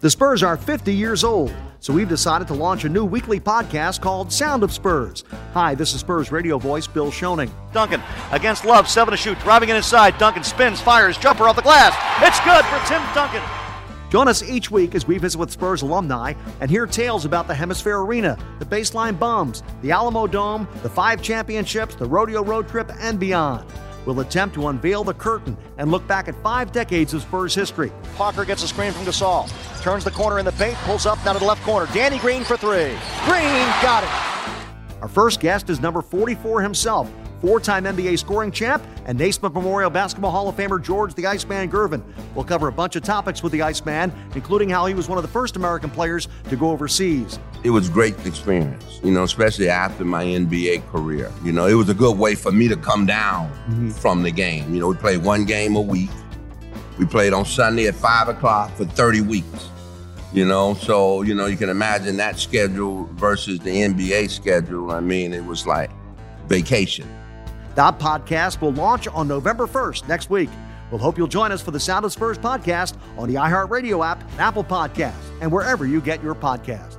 The Spurs are 50 years old, so we've decided to launch a new weekly podcast called Sound of Spurs. Hi, this is Spurs radio voice Bill Schoening. Duncan against Love, seven to shoot, driving it inside. Duncan spins, fires, jumper off the glass. It's good for Tim Duncan. Join us each week as we visit with Spurs alumni and hear tales about the HemisFair Arena, the Baseline Bums, the Alamo Dome, the five championships, the Rodeo Road Trip, and beyond. We'll attempt to unveil the curtain and look back at five decades of Spurs history. Parker gets a screen from Gasol. Turns the corner in the paint, pulls up now to the left corner. Danny Green for three. Green got it. Our first guest is number 44 himself, four time NBA scoring champ, and Naismith Memorial Basketball Hall of Famer George the Iceman Gervin. We'll cover a bunch of topics with the Iceman, including how he was one of the first American players to go overseas. It was a great experience, you know, especially after my NBA career. You know, it was a good way for me to come down mm-hmm. from the game. You know, we played one game a week. We played on Sunday at five o'clock for 30 weeks. You know, so you know you can imagine that schedule versus the NBA schedule. I mean, it was like vacation. That podcast will launch on November 1st next week. We'll hope you'll join us for the Sound of Spurs podcast on the iHeartRadio app, Apple Podcast, and wherever you get your podcasts.